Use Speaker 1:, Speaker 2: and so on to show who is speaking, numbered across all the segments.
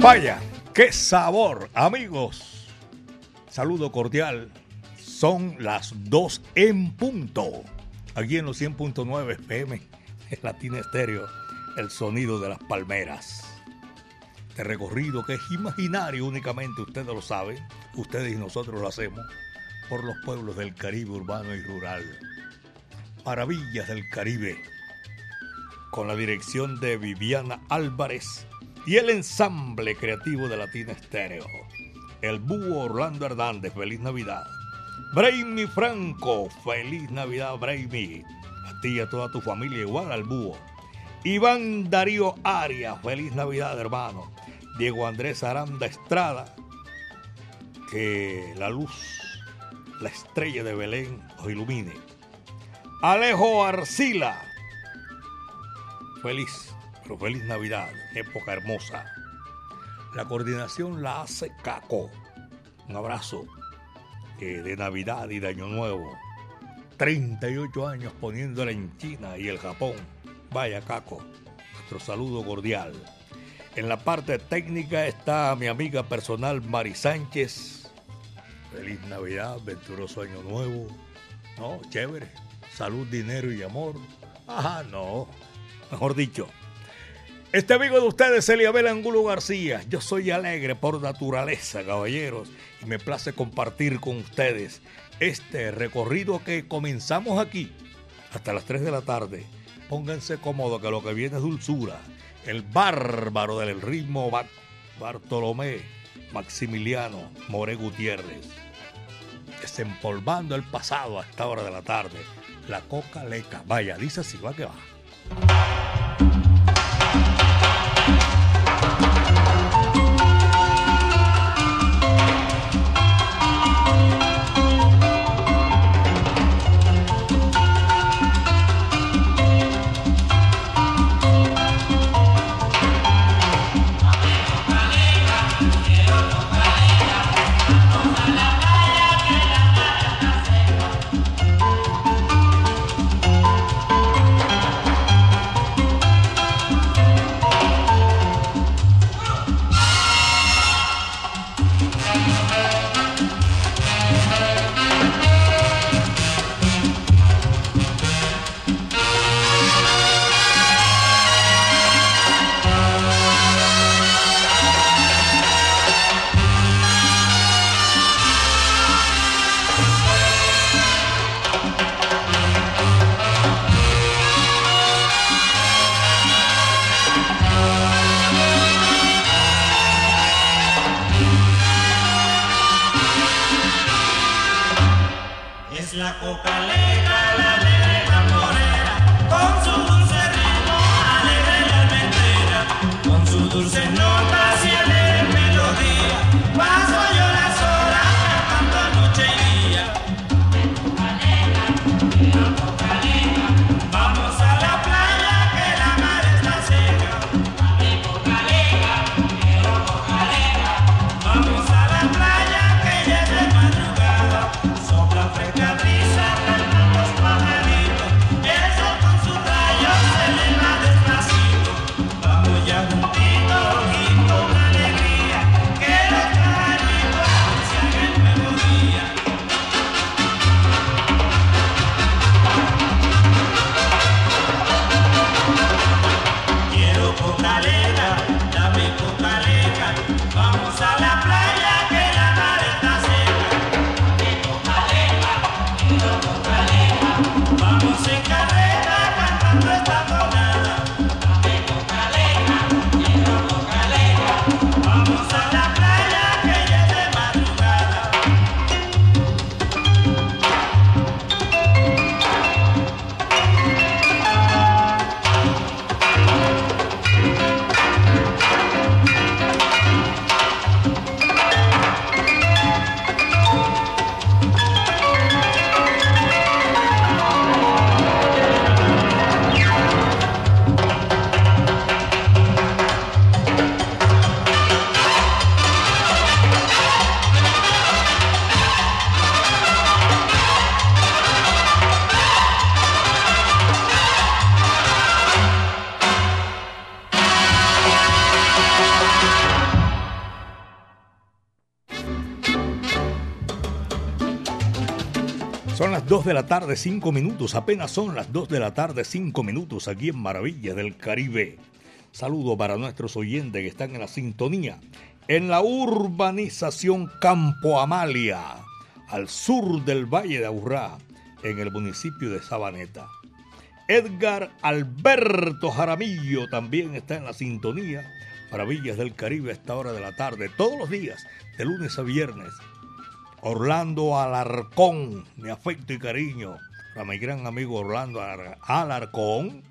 Speaker 1: Vaya, qué sabor, amigos. Saludo cordial. Son las 2 en punto. Aquí en los 100.9 FM, en Latina Estéreo, el sonido de las palmeras. Este recorrido que es imaginario únicamente, ustedes lo saben, ustedes y nosotros lo hacemos, por los pueblos del Caribe urbano y rural. Maravillas del Caribe. Con la dirección de Viviana Álvarez y el ensamble creativo de Latina Estéreo. El búho Orlando Hernández, feliz Navidad. Braimi Franco, feliz Navidad, Braimi. A ti y a toda tu familia, igual al búho. Iván Darío Arias, feliz Navidad, hermano. Diego Andrés Aranda Estrada, que la luz, la estrella de Belén os ilumine. Alejo Arcila, feliz feliz Navidad, época hermosa. La coordinación la hace Caco. Un abrazo eh, de Navidad y de Año Nuevo. 38 años poniéndola en China y el Japón. Vaya Caco, nuestro saludo cordial. En la parte técnica está mi amiga personal Mari Sánchez. Feliz Navidad, venturoso Año Nuevo. No, chévere. Salud, dinero y amor. Ajá, no. Mejor dicho, este amigo de ustedes, Eliabel Angulo García. Yo soy alegre por naturaleza, caballeros, y me place compartir con ustedes este recorrido que comenzamos aquí hasta las 3 de la tarde. Pónganse cómodos que lo que viene es dulzura. El bárbaro del ritmo Bartolomé Maximiliano More Gutiérrez. Desempolvando el pasado a esta hora de la tarde. La coca leca. Vaya, dice así, va que va. De la tarde, 5 minutos. Apenas son las 2 de la tarde, 5 minutos aquí en Maravillas del Caribe. Saludo para nuestros oyentes que están en la sintonía. En la urbanización Campo Amalia, al sur del Valle de Aurrá, en el municipio de Sabaneta. Edgar Alberto Jaramillo también está en la sintonía. Maravillas del Caribe a esta hora de la tarde, todos los días, de lunes a viernes, Orlando Alarcón, mi afecto y cariño para mi gran amigo Orlando Alarcón.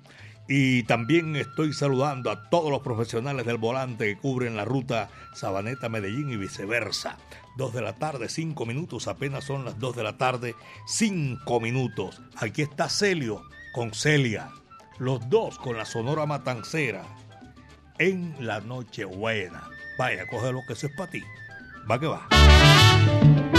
Speaker 1: Y también estoy saludando a todos los profesionales del volante que cubren la ruta Sabaneta-Medellín y viceversa. Dos de la tarde, cinco minutos, apenas son las dos de la tarde, cinco minutos. Aquí está Celio con Celia, los dos con la Sonora Matancera en la Nochebuena. Vaya, coge lo que eso es para ti. Va que va.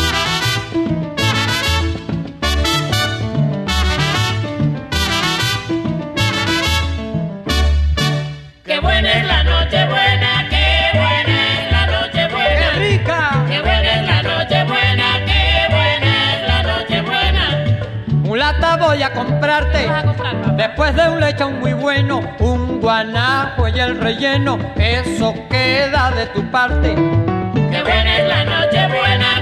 Speaker 2: Voy a comprarte.
Speaker 3: Vas a comprar, papá.
Speaker 2: Después de un lechón muy bueno, un guanajo y el relleno, eso queda de tu parte.
Speaker 3: Qué buena es la noche buena,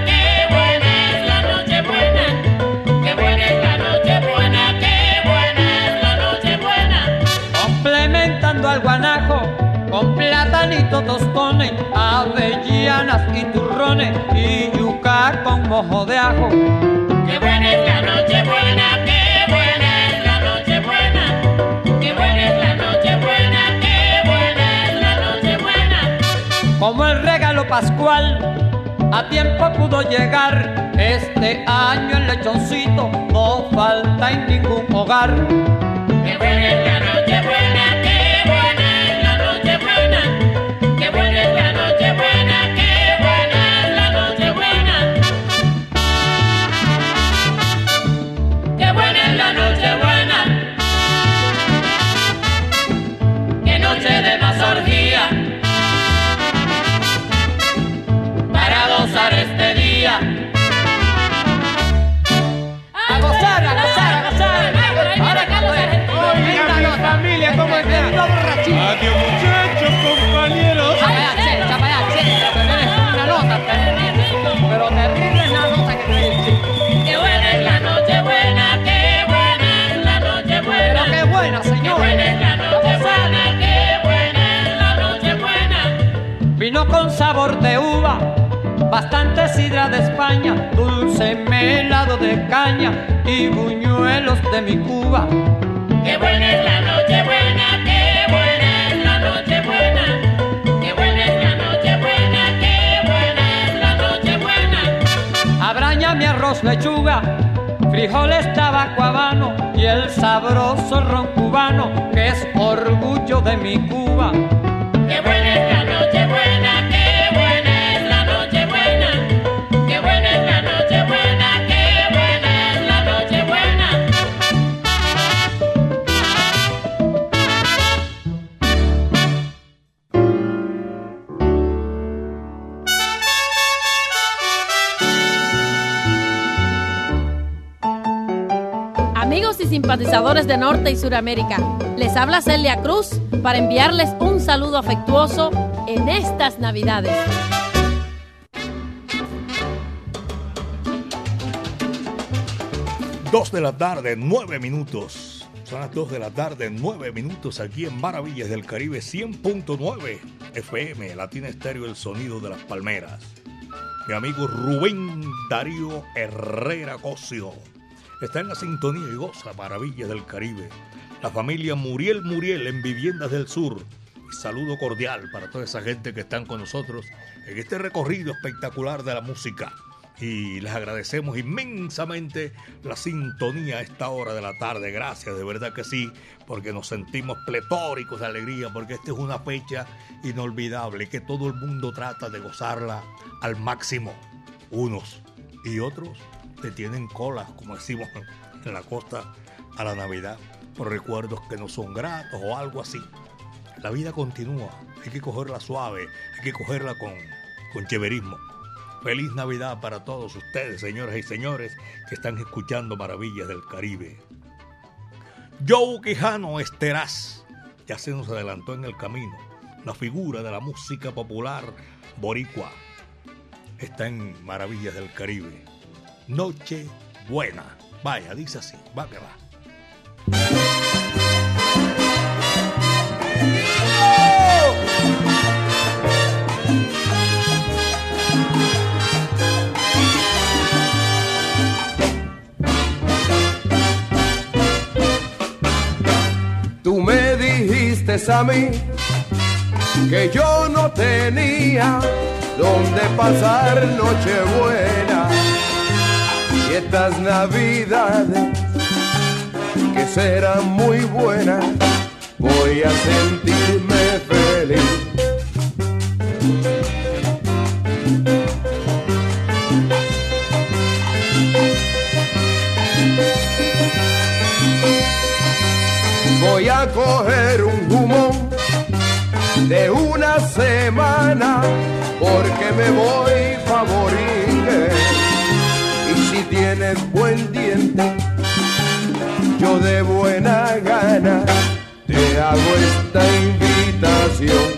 Speaker 2: Al guanajo con platanito tostones, avellanas y turrones y yuca con mojo de ajo.
Speaker 3: Qué buena es la noche buena, qué buena es la noche buena. Qué buena es la noche buena, qué buena es la noche buena.
Speaker 2: Como el regalo pascual, a tiempo pudo llegar. Este año el lechoncito no falta en ningún hogar.
Speaker 3: Qué buena es la noche
Speaker 2: bastante sidra de España, dulce melado de caña y buñuelos de mi Cuba.
Speaker 3: Qué buena es la noche buena, qué buena es la noche buena. Qué buena es la noche buena, qué buena es la noche buena.
Speaker 2: Abraña mi arroz lechuga, frijoles tabaco habano y el sabroso ron cubano que es orgullo de mi Cuba.
Speaker 3: Qué buena es la noche
Speaker 4: simpatizadores de Norte y Suramérica, les habla Celia Cruz para enviarles un saludo afectuoso en estas Navidades.
Speaker 1: Dos de la tarde, nueve minutos. Son las 2 de la tarde, 9 minutos aquí en Maravillas del Caribe 100.9 FM, Latina Estéreo, el sonido de las palmeras. Mi amigo Rubén Darío Herrera Cosio está en la sintonía y goza Maravillas del Caribe. La familia Muriel Muriel en Viviendas del Sur. Y saludo cordial para toda esa gente que están con nosotros en este recorrido espectacular de la música y les agradecemos inmensamente la sintonía a esta hora de la tarde. Gracias, de verdad que sí, porque nos sentimos pletóricos de alegría, porque esta es una fecha inolvidable que todo el mundo trata de gozarla al máximo. Unos y otros te tienen colas, como decimos en la costa, a la Navidad, por recuerdos que no son gratos o algo así. La vida continúa, hay que cogerla suave, hay que cogerla con, con chéverismo. Feliz Navidad para todos ustedes, señoras y señores, que están escuchando Maravillas del Caribe. Joe Quijano Esteraz ya se nos adelantó en el camino. La figura de la música popular boricua está en Maravillas del Caribe. Noche buena. Vaya, dice así, va que va.
Speaker 5: Tú me dijiste a mí que yo no tenía donde pasar Nochebuena y estas navidades que serán muy buenas voy a sentirme feliz. Voy a coger un humo de una semana porque me voy favorite y si tienes buen diente yo de buena gana te hago esta invitación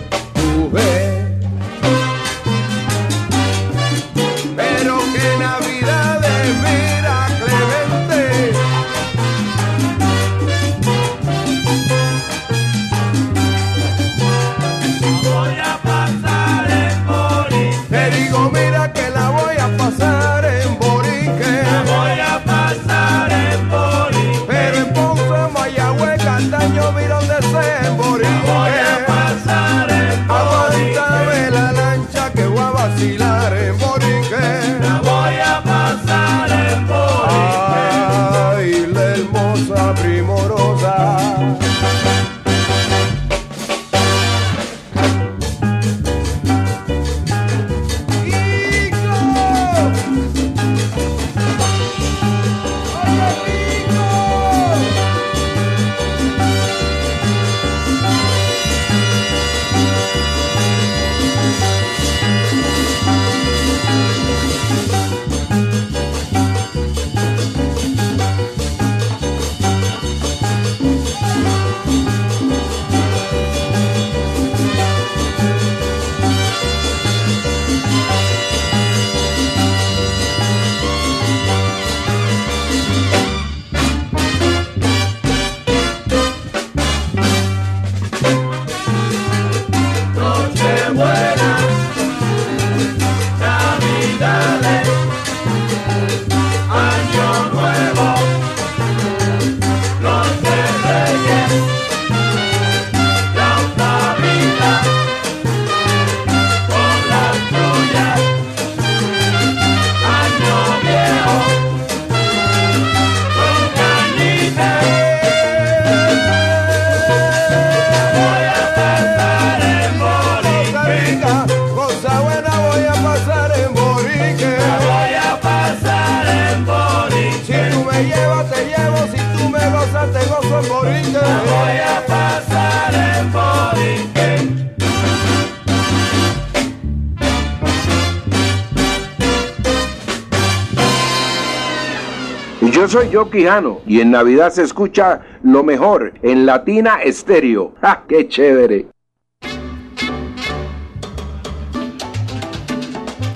Speaker 6: yo Quijano y en Navidad se escucha lo mejor en Latina Estéreo. ¡Ja, qué chévere!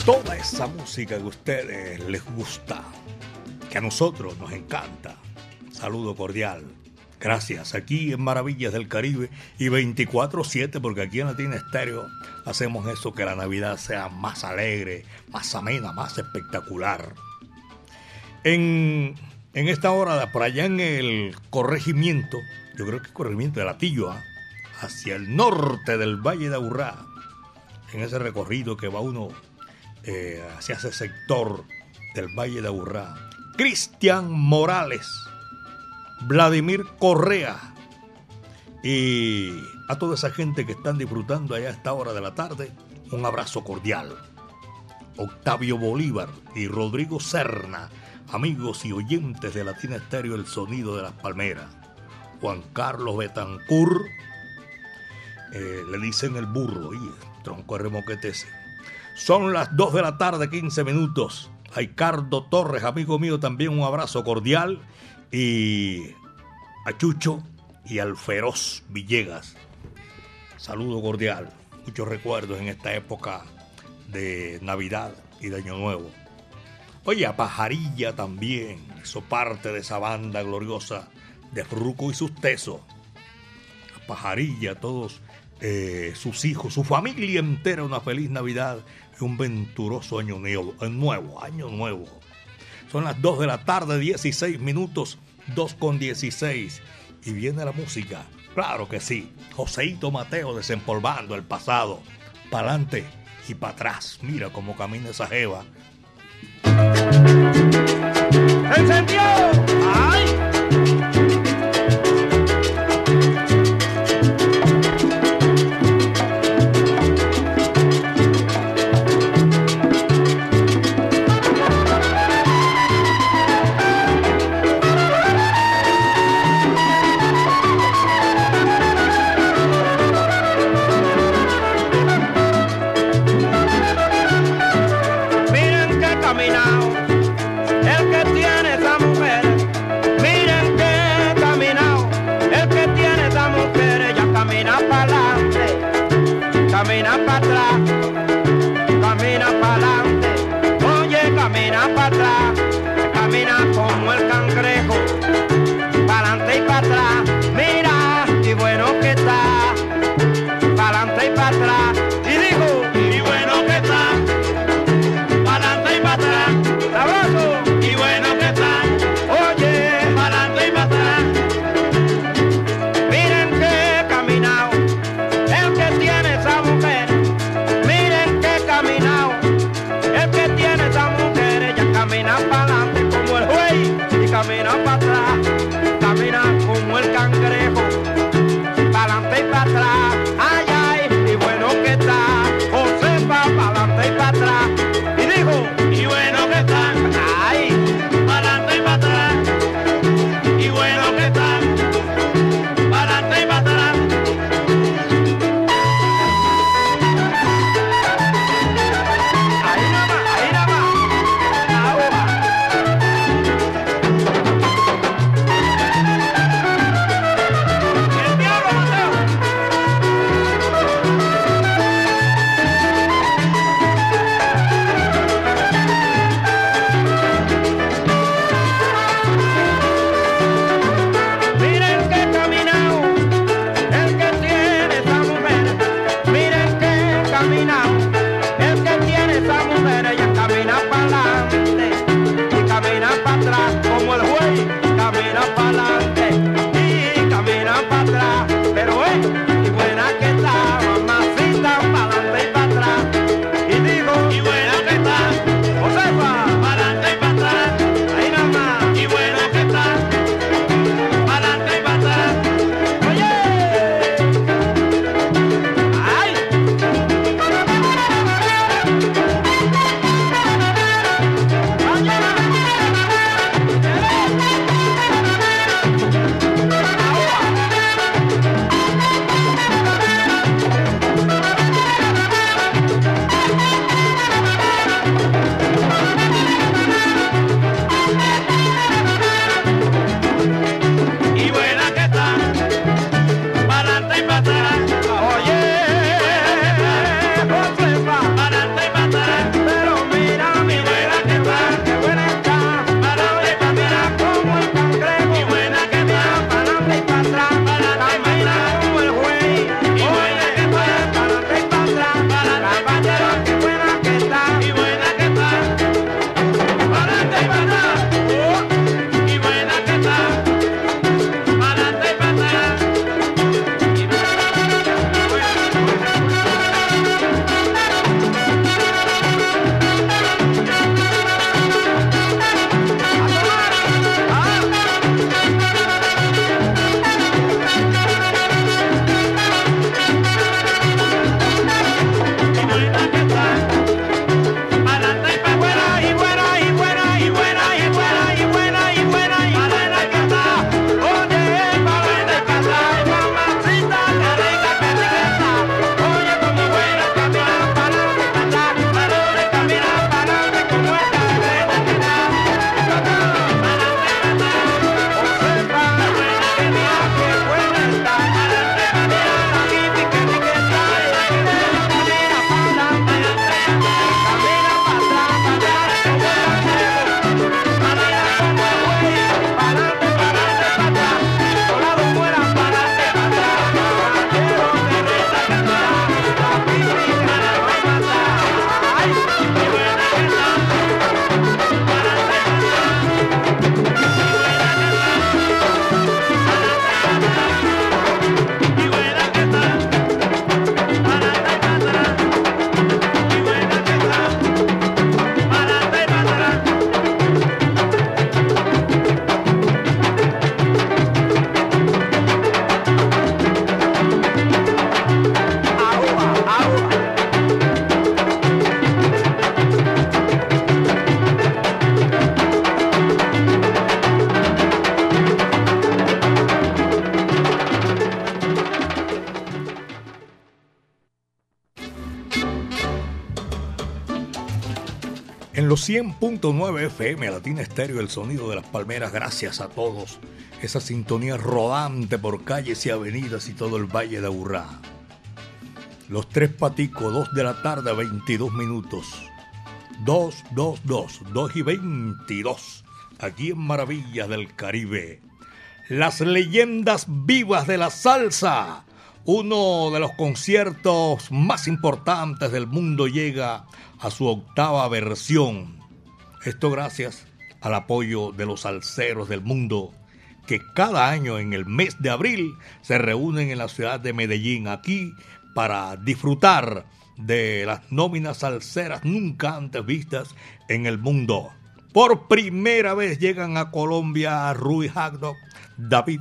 Speaker 1: Toda esa música que a ustedes les gusta, que a nosotros nos encanta. Saludo cordial. Gracias. Aquí en Maravillas del Caribe y 24-7, porque aquí en Latina Estéreo hacemos eso, que la Navidad sea más alegre, más amena, más espectacular. En, en esta hora, por allá en el corregimiento, yo creo que corregimiento de Latillo, ¿ah? hacia el norte del Valle de Aburrá, en ese recorrido que va uno eh, hacia ese sector del Valle de Aburrá. Cristian Morales, Vladimir Correa y a toda esa gente que están disfrutando allá a esta hora de la tarde, un abrazo cordial. Octavio Bolívar y Rodrigo Serna, amigos y oyentes de Latina Estéreo El Sonido de las Palmeras. Juan Carlos Betancur, eh, le dicen el burro, y tronco de remoquete ese. Son las 2 de la tarde, 15 minutos. Ricardo Torres, amigo mío, también un abrazo cordial. Y a Chucho y al Feroz Villegas. Saludo cordial. Muchos recuerdos en esta época de Navidad y de Año Nuevo. Oye, a Pajarilla también. Hizo parte de esa banda gloriosa de Fruco y sus tesos. A Pajarilla, todos eh, sus hijos, su familia entera, una feliz Navidad y un venturoso año nuevo, nuevo, año nuevo. Son las 2 de la tarde, 16 minutos, 2 con 16. Y viene la música. Claro que sí. Joseito Mateo desempolvando el pasado. Para adelante y para atrás. Mira cómo camina esa jeva.
Speaker 7: ¡Encendió! ¡Ay!
Speaker 1: 100.9 FM, Latina Estéreo, el sonido de las palmeras, gracias a todos. Esa sintonía rodante por calles y avenidas y todo el Valle de Aburrá. Los tres paticos, 2 de la tarde, 22 minutos. 2, 2, 2, 2 y 22. Aquí en Maravillas del Caribe. Las leyendas vivas de la salsa. Uno de los conciertos más importantes del mundo llega a su octava versión. Esto gracias al apoyo de los salseros del mundo que cada año en el mes de abril se reúnen en la ciudad de Medellín aquí para disfrutar de las nóminas salseras nunca antes vistas en el mundo. Por primera vez llegan a Colombia Rui Hagdog, David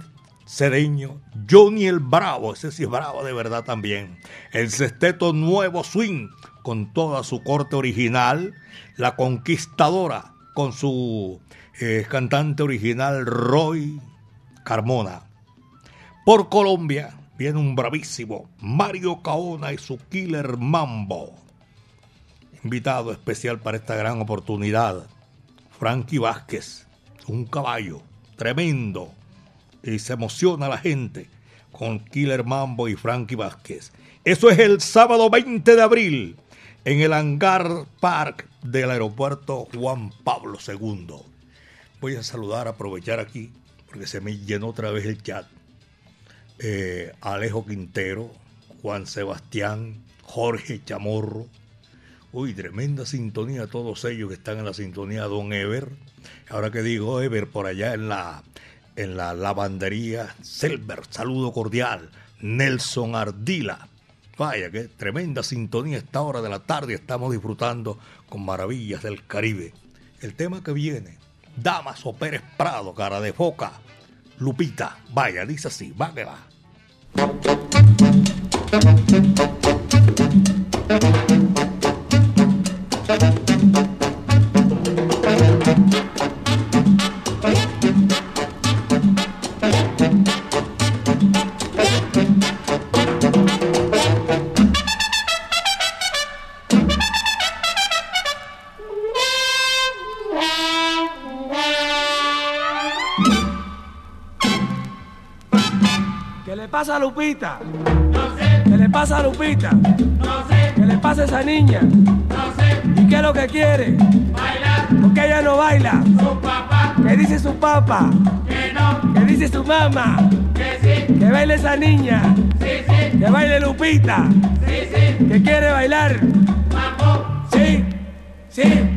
Speaker 1: Cedeño, Johnny el Bravo, ese sí es bravo de verdad también. El sexteto Nuevo Swing, con toda su corte original. La Conquistadora, con su eh, cantante original Roy Carmona. Por Colombia viene un bravísimo Mario Caona y su Killer Mambo. Invitado especial para esta gran oportunidad, Frankie Vázquez, un caballo tremendo y se emociona la gente con Killer Mambo y Frankie Vázquez. Eso es el sábado 20 de abril en el Hangar Park del aeropuerto Juan Pablo II. Voy a saludar, aprovechar aquí, porque se me llenó otra vez el chat. Eh, Alejo Quintero, Juan Sebastián, Jorge Chamorro. Uy, tremenda sintonía, todos ellos que están en la sintonía Don Ever. Ahora que digo Ever, por allá en la en la lavandería Selber. Saludo cordial. Nelson Ardila. Vaya, qué tremenda sintonía esta hora de la tarde. Estamos disfrutando con maravillas del Caribe. El tema que viene, Damaso Pérez Prado, cara de foca. Lupita, vaya, dice así, va.
Speaker 8: Lupita? No sé. ¿Qué le pasa a Lupita? No sé. ¿Qué le pasa a esa niña? No sé. ¿Y qué es lo que quiere? Bailar. ¿Por qué ella no baila? Su papá. ¿Qué dice su papá? Que no. ¿Qué dice su mamá? Que sí. Que baile esa niña. Sí, sí. Que baile Lupita. Sí, sí. ¿Que quiere bailar? Mambo. Sí. Sí.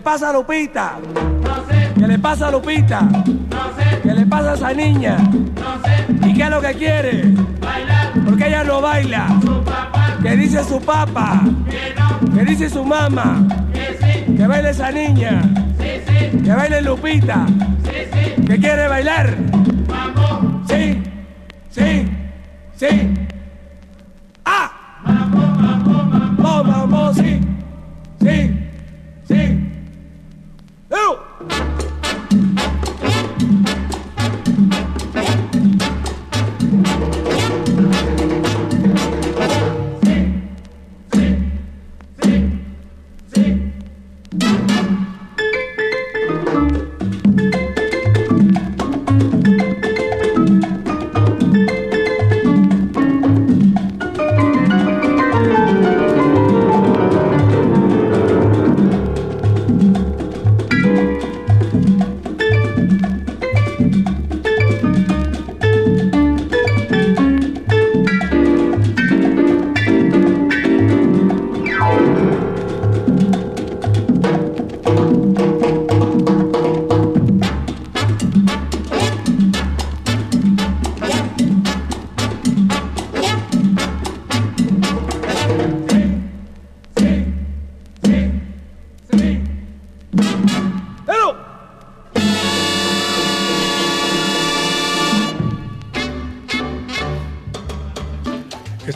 Speaker 8: Pasa a Lupita? No sé. ¿Qué le pasa a Lupita? No. ¿Qué le pasa a esa niña? No sé. ¿Y qué es lo que quiere? Bailar. ¿Por qué ella no baila? Su papá. ¿Qué dice su papá? Que no. ¿Qué dice su mamá? Que sí. Que baile esa niña. Sí, sí. Que baile Lupita. Sí, sí. ¿Que quiere bailar? Vamos. Sí, sí, sí.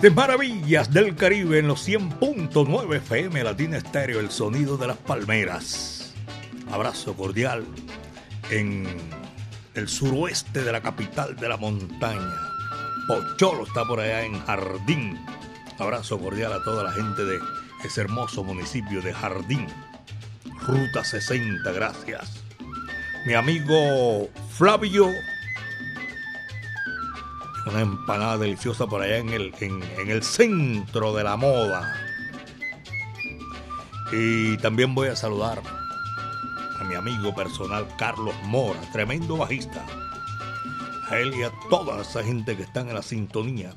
Speaker 1: Desde Maravillas del Caribe en los 100.9 FM Latina Estéreo, el sonido de las palmeras. Abrazo cordial en el suroeste de la capital de la montaña. Pocholo está por allá en Jardín. Abrazo cordial a toda la gente de ese hermoso municipio de Jardín. Ruta 60, gracias. Mi amigo Flavio una empanada deliciosa por allá en el, en, el centro de la moda. Y también voy a saludar a mi amigo personal Carlos Mora, tremendo bajista. A él y a toda esa gente que están en la sintonía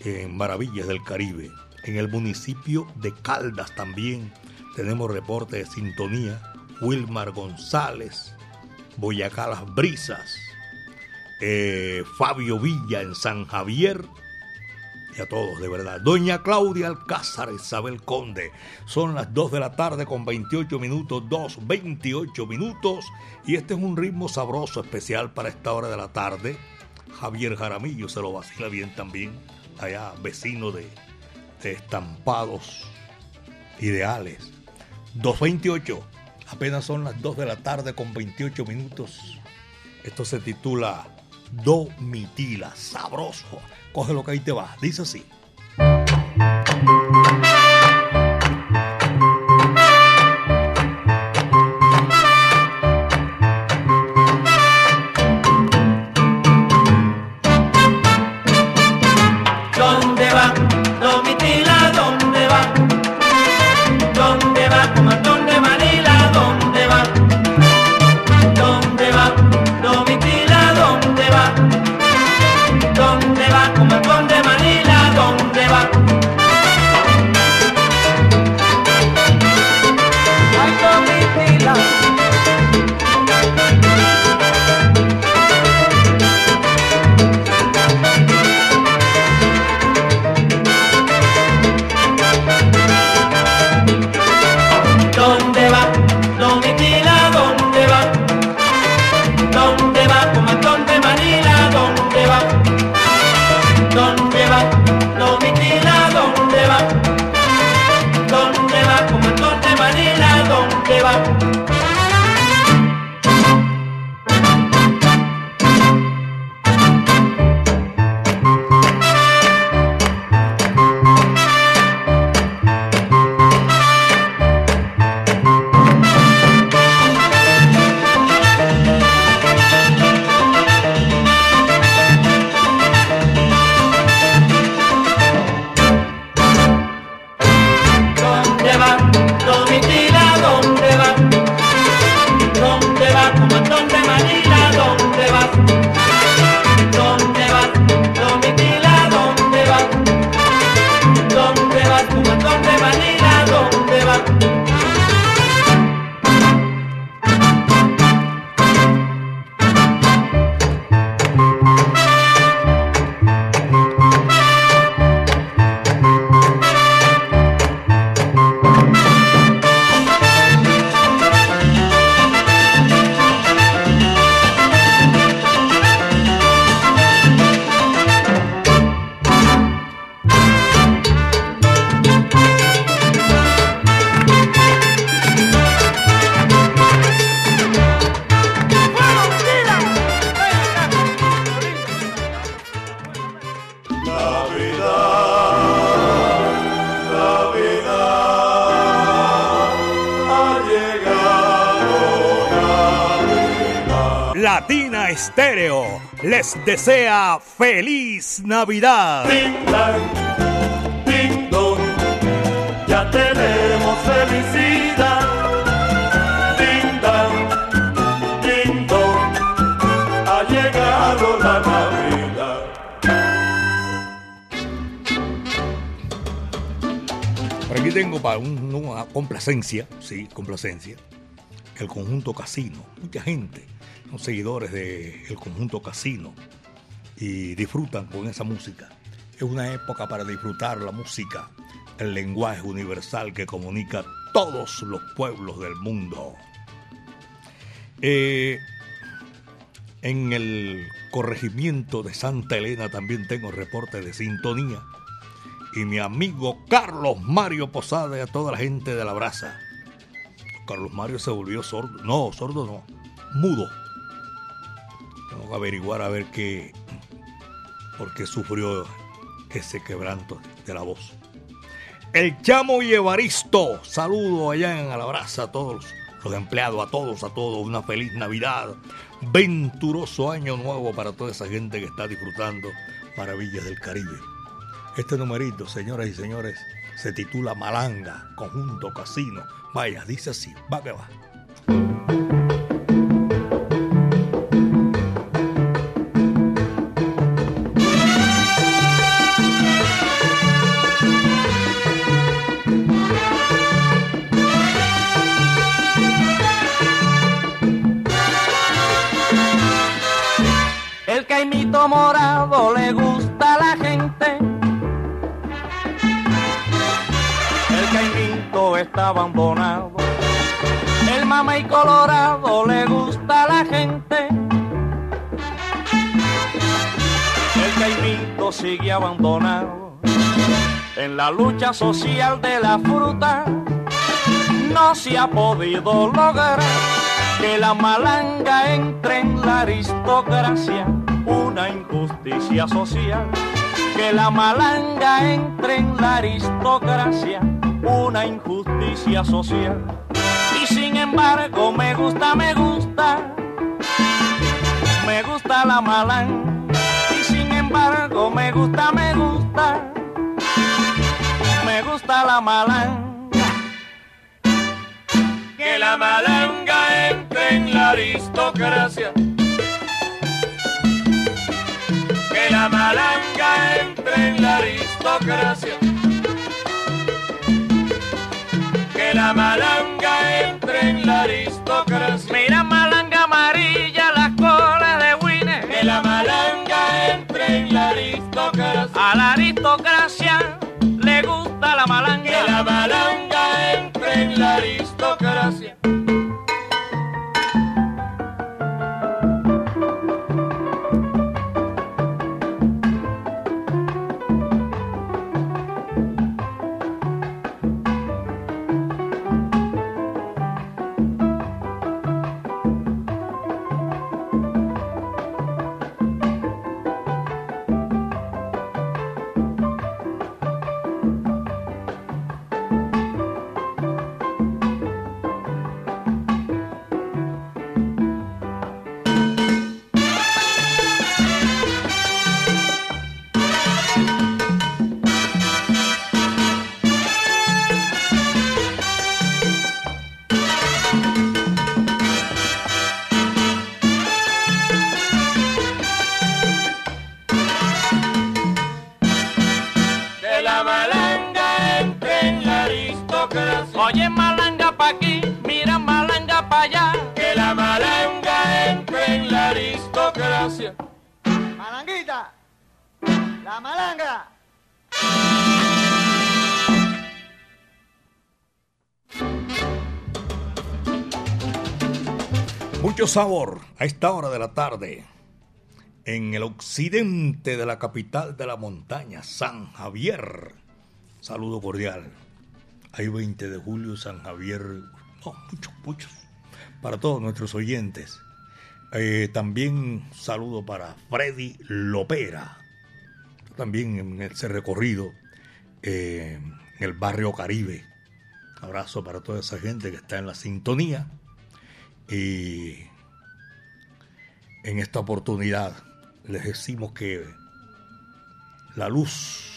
Speaker 1: en Maravillas del Caribe. En el municipio de Caldas también tenemos reporte de sintonía. Wilmar González, Boyacá Las Brisas, eh, Fabio Villa en San Javier. Y a todos, de verdad. Doña Claudia Alcázar, Isabel Conde. Son las 2 de la tarde con 28 minutos, 2, 28 minutos. Y este es un ritmo sabroso, especial para esta hora de la tarde. Javier Jaramillo se lo vacila bien también. Allá, vecino de, de estampados ideales. 2.28. Apenas son las 2 de la tarde con 28 minutos. Esto se titula Domitila. Sabroso. Coge lo que ahí te va. Dice así.
Speaker 3: ¿Dónde va? Domitila, ¿dónde va? ¿Dónde va? Comandón
Speaker 1: les desea feliz Navidad.
Speaker 3: Ding dong, ding dong, ya tenemos felicidad. Ding dong, ding dong, ha llegado la Navidad.
Speaker 1: Por aquí tengo para un- una complacencia, sí, complacencia, el conjunto Casino. Mucha gente seguidores del conjunto Casino y disfrutan con esa música. Es una época para disfrutar la música, el lenguaje universal que comunica todos los pueblos del mundo. Eh, en el corregimiento de Santa Elena también tengo reporte de sintonía. y mi amigo Carlos Mario Posada y a toda la gente de la brasa. Carlos Mario se volvió sordo. No, sordo no. Mudo. Tengo que averiguar a ver qué. por qué sufrió ese quebranto de la voz. El Chamo y Evaristo. Saludo allá en Alabraza a todos los empleados, a todos, a todos. Una feliz Navidad. Venturoso año nuevo para toda esa gente que está disfrutando maravillas del Caribe. Este numerito, señoras y señores, se titula Malanga, Conjunto Casino. Vaya, dice así, va que va.
Speaker 7: Lucha social de la fruta no se ha podido lograr que la malanga entre en la aristocracia, una injusticia social. Que la malanga entre en la aristocracia, una injusticia social. Y sin embargo me gusta, me gusta, me gusta la malanga. Y sin embargo me gusta, me gusta, me gusta la malanga
Speaker 9: que la malanga entre en la aristocracia. Que la malanga entre en la aristocracia. Que la malanga entre en la aristocracia.
Speaker 7: Mira
Speaker 1: sabor a esta hora de la tarde en el occidente de la capital de la montaña, San Javier. Saludo cordial. Hay 20 de julio, San Javier. No, muchos, muchos. Para todos nuestros oyentes. Eh, también saludo para Freddy Lopera. También en ese recorrido eh, en el barrio Caribe. Abrazo para toda esa gente que está en la sintonía. Y en esta oportunidad les decimos que la luz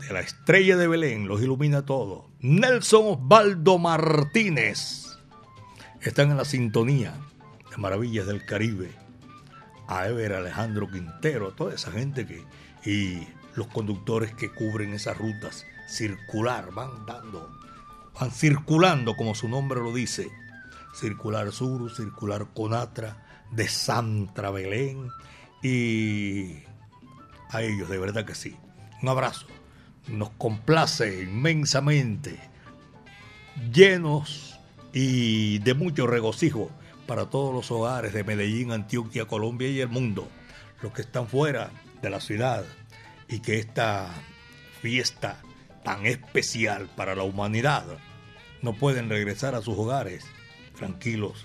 Speaker 1: de la estrella de Belén los ilumina todos. Nelson Osvaldo Martínez están en la sintonía de Maravillas del Caribe. A Ever Alejandro Quintero, toda esa gente que y los conductores que cubren esas rutas circular van dando, van circulando como su nombre lo dice. Circular Sur, Circular Conatra, de Santra Belén y a ellos, de verdad que sí. Un abrazo. Nos complace inmensamente, llenos y de mucho regocijo para todos los hogares de Medellín, Antioquia, Colombia y el mundo, los que están fuera de la ciudad y que esta fiesta tan especial para la humanidad no pueden regresar a sus hogares tranquilos.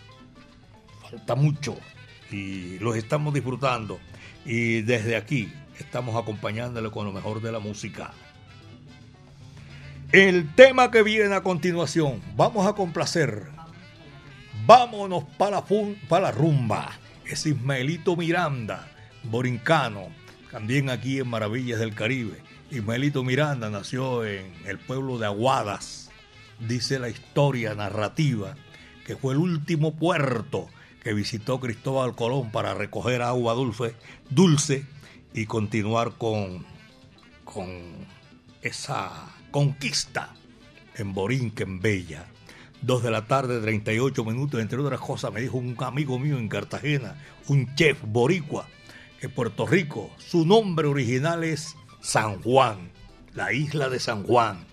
Speaker 1: Falta mucho y los estamos disfrutando y desde aquí estamos acompañándole con lo mejor de la música. El tema que viene a continuación, vamos a complacer. Vámonos para la, para la rumba. Es Ismaelito Miranda, borincano, también aquí en Maravillas del Caribe. Ismaelito Miranda nació en el pueblo de Aguadas. Dice la historia narrativa que fue el último puerto que visitó Cristóbal Colón para recoger agua dulce, dulce y continuar con, con esa conquista en Borinquen Bella. Dos de la tarde, 38 minutos, entre otras cosas, me dijo un amigo mío en Cartagena, un chef boricua, que Puerto Rico, su nombre original es San Juan, la isla de San Juan,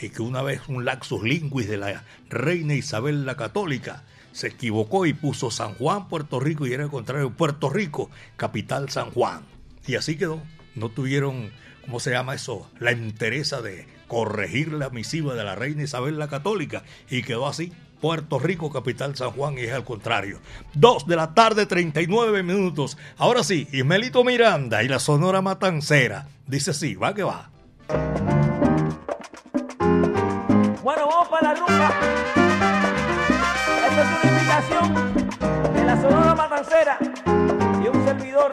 Speaker 1: y que una vez un laxus linguis de la reina Isabel la Católica se equivocó y puso San Juan, Puerto Rico, y era el contrario, Puerto Rico, capital San Juan. Y así quedó. No tuvieron, ¿cómo se llama eso? La interesa de corregir la misiva de la reina Isabel la Católica. Y quedó así. Puerto Rico, capital San Juan, y es al contrario. Dos de la tarde, 39 minutos. Ahora sí, Ismelito Miranda y la Sonora Matancera. Dice así, va que va.
Speaker 10: La rumba. Esta es una invitación de la Sonora Matancera y un servidor,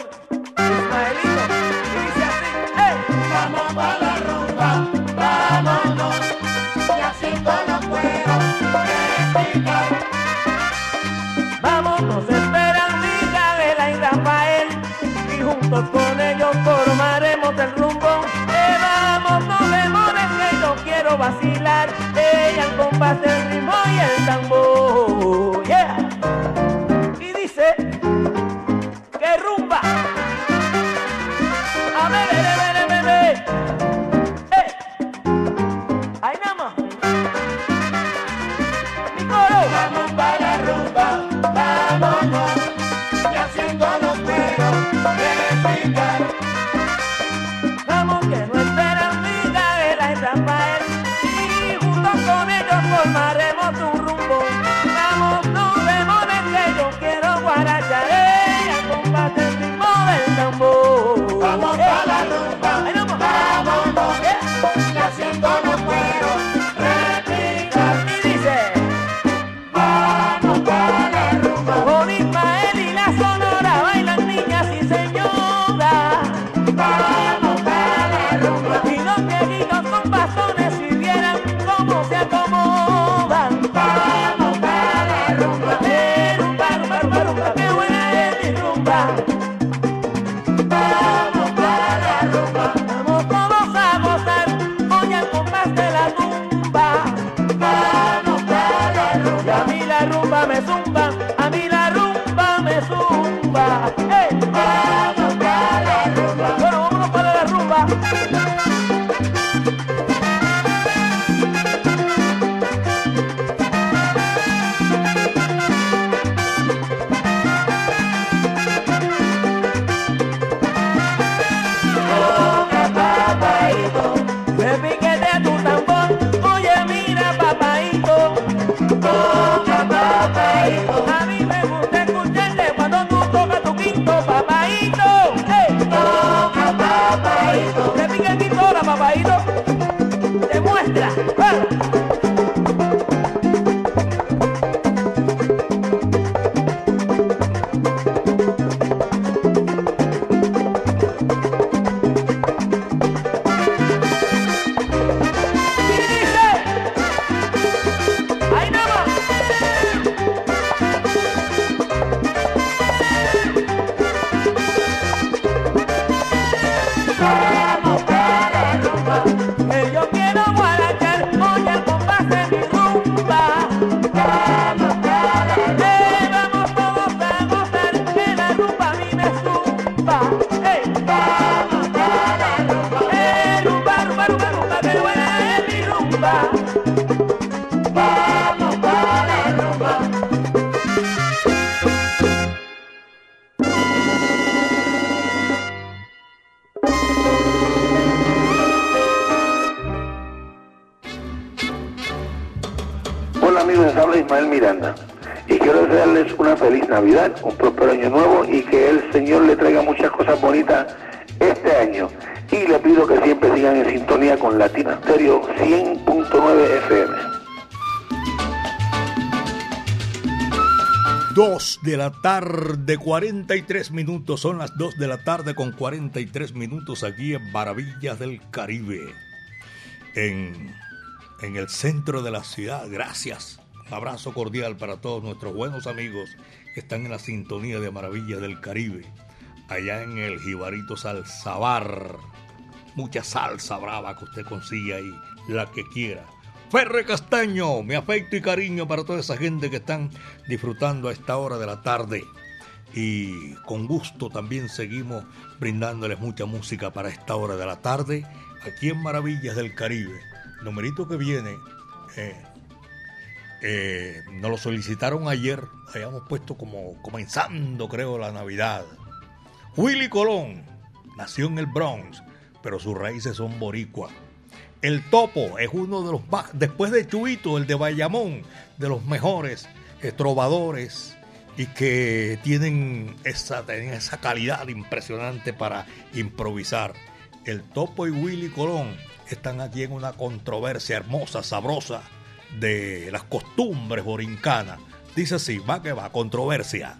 Speaker 11: este año. Y le pido que siempre sigan en sintonía con Latina Stereo 100.9 FM.
Speaker 1: 2 de la tarde, 43 minutos. Son las 2 de la tarde con 43 minutos aquí en Maravillas del Caribe. En, en el centro de la ciudad. Gracias. Un abrazo cordial para todos nuestros buenos amigos que están en la sintonía de Maravillas del Caribe. Allá en el Jibarito Salsabar. Mucha salsa brava que usted consigue ahí, la que quiera. Ferre Castaño, mi afecto y cariño para toda esa gente que están disfrutando a esta hora de la tarde. Y con gusto también seguimos brindándoles mucha música para esta hora de la tarde aquí en Maravillas del Caribe. Numerito que viene, eh, eh, nos lo solicitaron ayer, habíamos puesto como comenzando creo la Navidad. Willy Colón nació en el Bronx, pero sus raíces son boricuas. El Topo es uno de los después de Chuito, el de Bayamón, de los mejores trovadores y que tienen esa, tienen esa calidad impresionante para improvisar. El Topo y Willy Colón están aquí en una controversia hermosa, sabrosa de las costumbres borincanas. Dice así, va que va, controversia.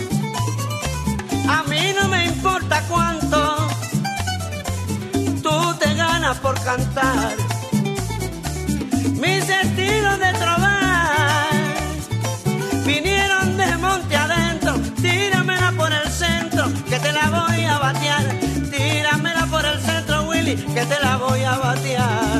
Speaker 12: Mis estilos de trobar vinieron de monte adentro. Tíramela por el centro, que te la voy a batear. Tíramela por el centro, Willy, que te la voy a batear.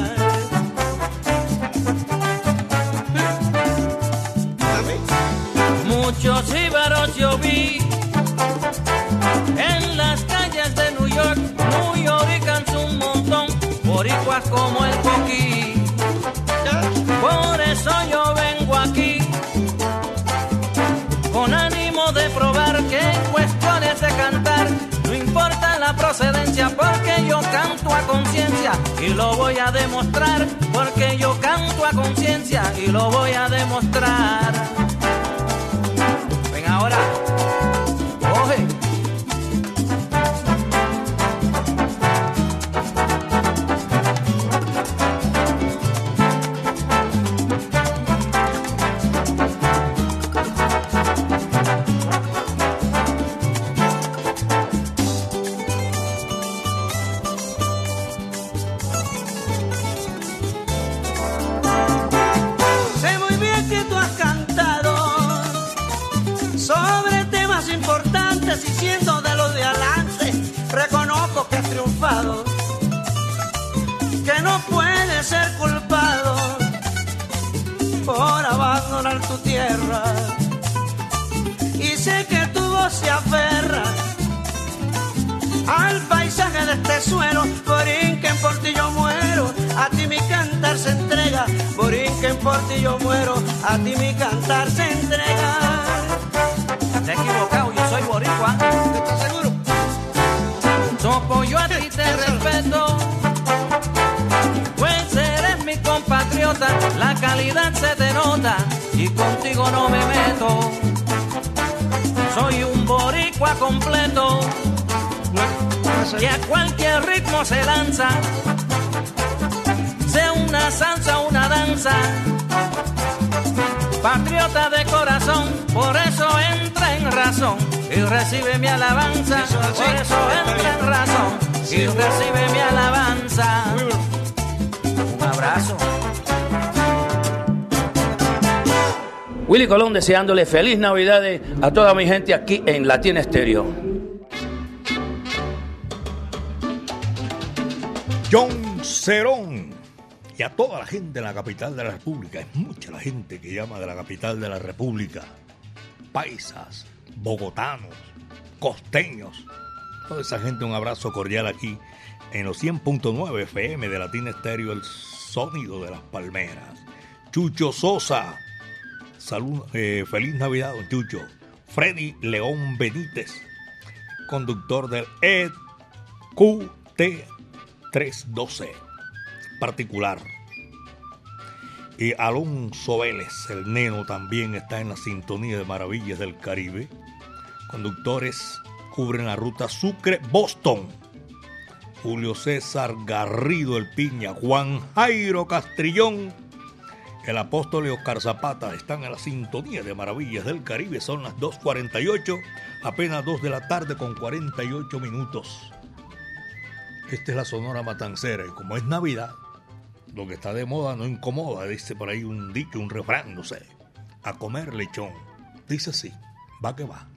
Speaker 12: Porque yo canto a conciencia y lo voy a demostrar porque yo canto a conciencia y lo voy a demostrar. Ven ahora, mi cantar se entrega. Te he equivocado, yo soy boricua. ¿Estás seguro? Topo, yo a ti te respeto, pues eres mi compatriota, la calidad se te nota y contigo no me meto. Soy un boricua completo y a cualquier ritmo se lanza, sea una salsa o una danza. Patriota de corazón, por eso entra en razón y recibe mi alabanza. Por eso entra en razón y recibe mi alabanza. Un abrazo.
Speaker 13: Willy Colón deseándole feliz Navidades a toda mi gente aquí en Latina Estéreo.
Speaker 1: John Cerón y a toda la gente de la capital de la República. Es mucha la gente que llama de la capital de la República. Paisas, bogotanos, costeños. Toda esa gente, un abrazo cordial aquí en los 100.9 FM de Latina Estéreo, el sonido de las palmeras. Chucho Sosa, eh, feliz Navidad, don Chucho. Freddy León Benítez, conductor del EQT312 particular. Y Alonso Vélez, el neno, también está en la sintonía de Maravillas del Caribe. Conductores cubren la ruta Sucre-Boston. Julio César Garrido El Piña, Juan Jairo Castrillón, el apóstol y Oscar Zapata están en la sintonía de Maravillas del Caribe. Son las 2.48, apenas 2 de la tarde con 48 minutos. Esta es la Sonora Matancera y como es Navidad, lo que está de moda no incomoda, dice por ahí un dicho, un refrán, no sé. A comer lechón. Dice así, va que va.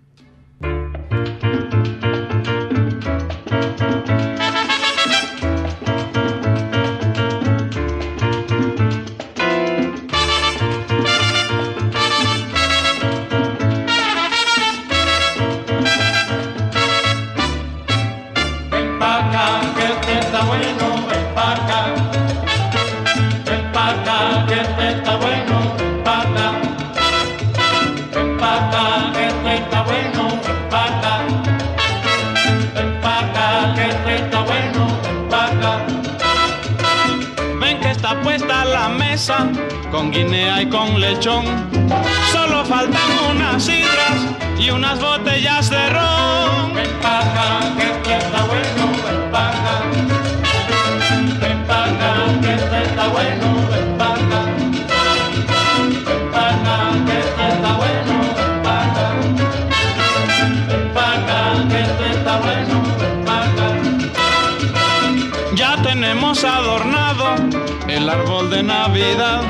Speaker 14: Navidad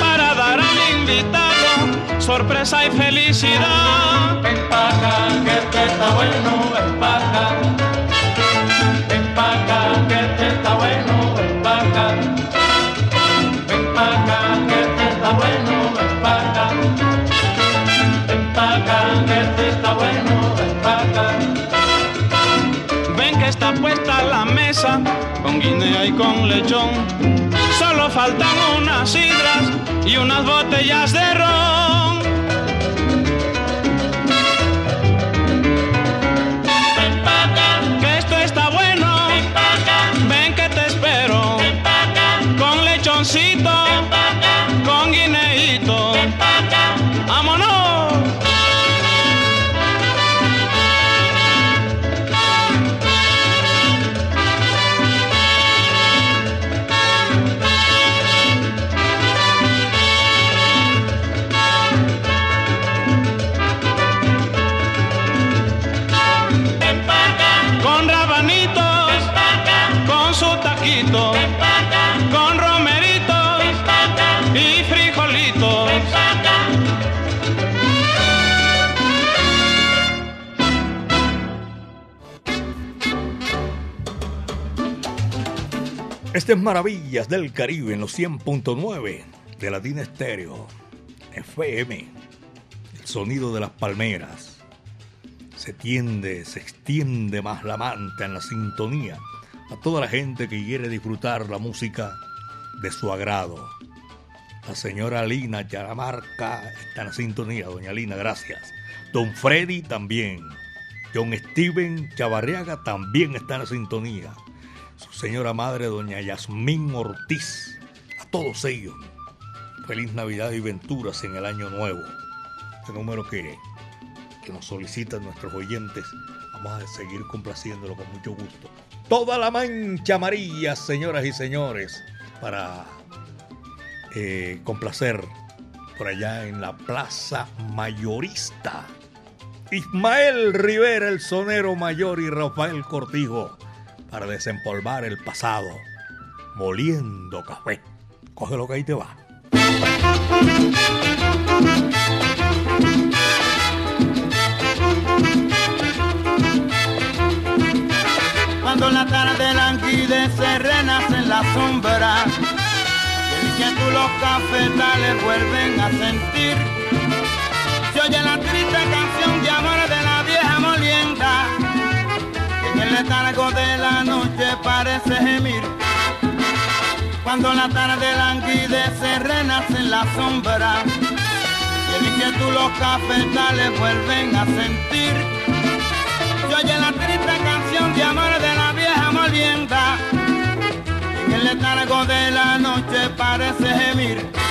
Speaker 14: para dar al invitado sorpresa y felicidad.
Speaker 9: Ven pa' acá, que este está bueno, ven pa' acá. Ven pa' acá, que este está bueno, ven pa' acá. Ven pa' acá, que este está bueno, ven pa' acá. Ven pa' acá, que este está bueno, ven pa' acá.
Speaker 14: Ven que está puesta la mesa con guinea y con lechón. Solo faltan unas sidras y unas botellas de ron.
Speaker 1: Este es Maravillas del Caribe en los 100.9 de Latina Estéreo. FM. El sonido de las palmeras. Se tiende, se extiende más la manta en la sintonía a toda la gente que quiere disfrutar la música de su agrado. La señora Lina Yaramarca está en la sintonía. Doña Lina, gracias. Don Freddy también. John Steven Chavarriaga también está en la sintonía señora madre, doña Yasmín Ortiz, a todos ellos. Feliz Navidad y venturas en el año nuevo. Este número que, nos solicitan nuestros oyentes, vamos a seguir complaciéndolo con mucho gusto. Toda la mancha amarilla, señoras y señores, para eh, complacer por allá en la Plaza Mayorista. Ismael Rivera, el sonero mayor, y Rafael Cortijo para desempolvar el pasado, moliendo café. Coge lo que ahí te va.
Speaker 15: Cuando la tarde languidece renace en la sombra y el viento los cafetales vuelven a sentir se oye la triste canción letargo de la noche parece gemir. Cuando la tarde languidece, renace en la sombra. Y el inquietud los cafetales vuelven a sentir. Se oye la triste canción de amor de la vieja molienda. En el letargo de la noche parece gemir.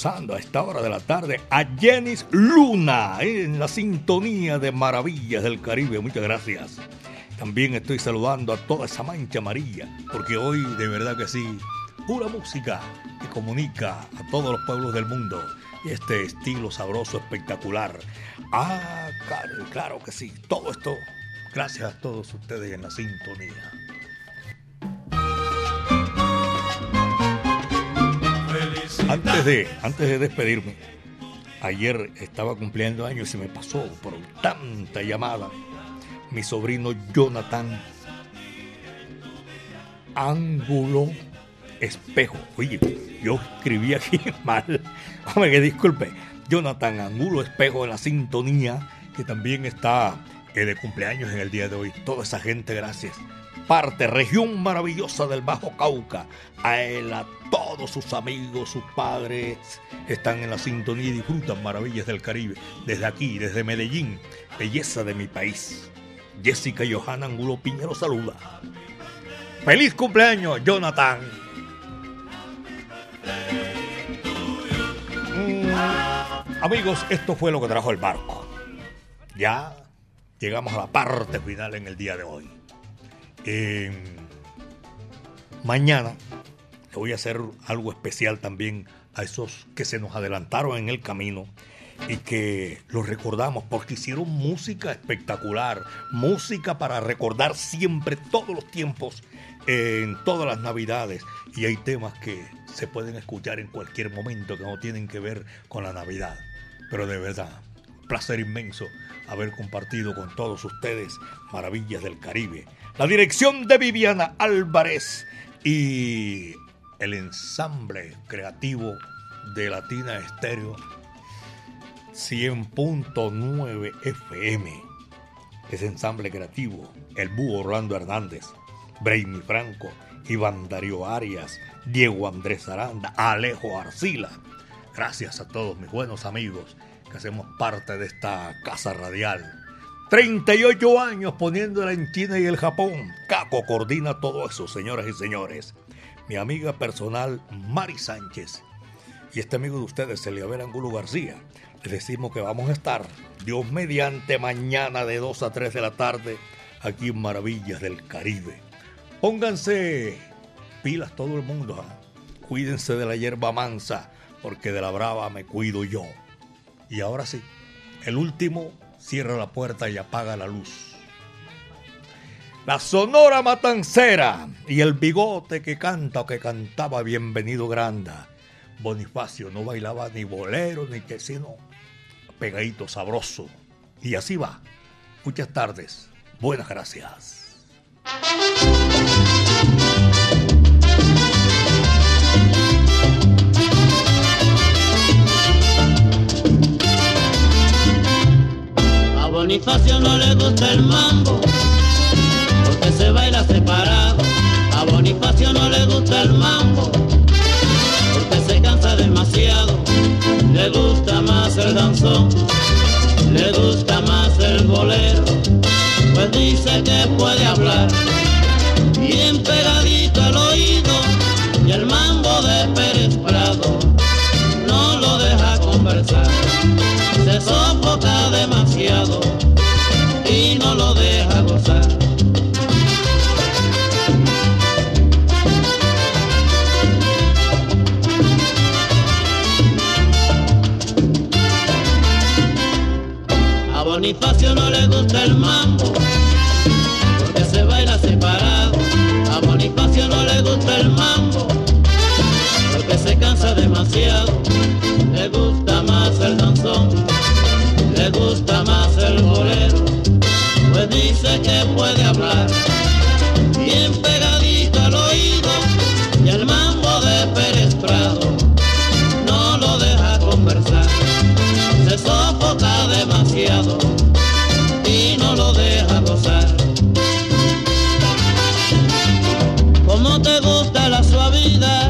Speaker 1: Gozando a esta hora de la tarde a Jenis Luna en la sintonía de Maravillas del Caribe. Muchas gracias. También estoy saludando a toda esa mancha amarilla, porque hoy de verdad que sí, pura música que comunica a todos los pueblos del mundo. Este estilo sabroso, espectacular. Ah, claro, claro que sí. Todo esto, gracias a todos ustedes en la sintonía. Antes de, antes de despedirme, ayer estaba cumpliendo años y se me pasó por tanta llamada mi sobrino Jonathan Ángulo Espejo. Oye, yo escribí aquí mal. Hombre, que disculpe. Jonathan Angulo Espejo en la sintonía, que también está eh, de cumpleaños en el día de hoy. Toda esa gente, gracias. Parte, región maravillosa del Bajo Cauca. A él, a todos sus amigos, sus padres, están en la sintonía y disfrutan maravillas del Caribe. Desde aquí, desde Medellín, belleza de mi país. Jessica Johanna Angulo Piñero saluda. ¡Feliz cumpleaños, Jonathan! Mm, amigos, esto fue lo que trajo el barco. Ya llegamos a la parte final en el día de hoy. Eh, mañana le voy a hacer algo especial también a esos que se nos adelantaron en el camino y que los recordamos porque hicieron música espectacular, música para recordar siempre todos los tiempos, en todas las navidades. Y hay temas que se pueden escuchar en cualquier momento que no tienen que ver con la Navidad. Pero de verdad, placer inmenso haber compartido con todos ustedes Maravillas del Caribe. La dirección de Viviana Álvarez y el ensamble creativo de Latina Estéreo 100.9 FM. Ese ensamble creativo, el Búho Orlando Hernández, Brainy Franco, Iván Darío Arias, Diego Andrés Aranda, Alejo Arcila. Gracias a todos mis buenos amigos que hacemos parte de esta casa radial. 38 años poniéndola en China y el Japón. Caco coordina todo eso, señoras y señores. Mi amiga personal, Mari Sánchez. Y este amigo de ustedes, Eliabel Angulo García. Les decimos que vamos a estar, Dios mediante, mañana de 2 a 3 de la tarde, aquí en Maravillas del Caribe. Pónganse pilas todo el mundo. ¿ah? Cuídense de la hierba mansa, porque de la brava me cuido yo. Y ahora sí, el último cierra la puerta y apaga la luz. La Sonora Matancera y el bigote que canta o que cantaba Bienvenido Granda. Bonifacio no bailaba ni bolero ni que sino pegadito sabroso. Y así va. Muchas tardes. Buenas gracias.
Speaker 3: Bonifacio no le gusta el mambo, porque se baila separado. A Bonifacio no le gusta el mambo, porque se cansa demasiado. Le gusta más el danzón, le gusta más el bolero, pues dice que puede hablar bien pegadito se demasiado y no lo deja gozar. A Bonifacio no le gusta el mambo, porque se baila separado. A Bonifacio no le gusta el mambo, porque se cansa demasiado. Gusta la suavidad?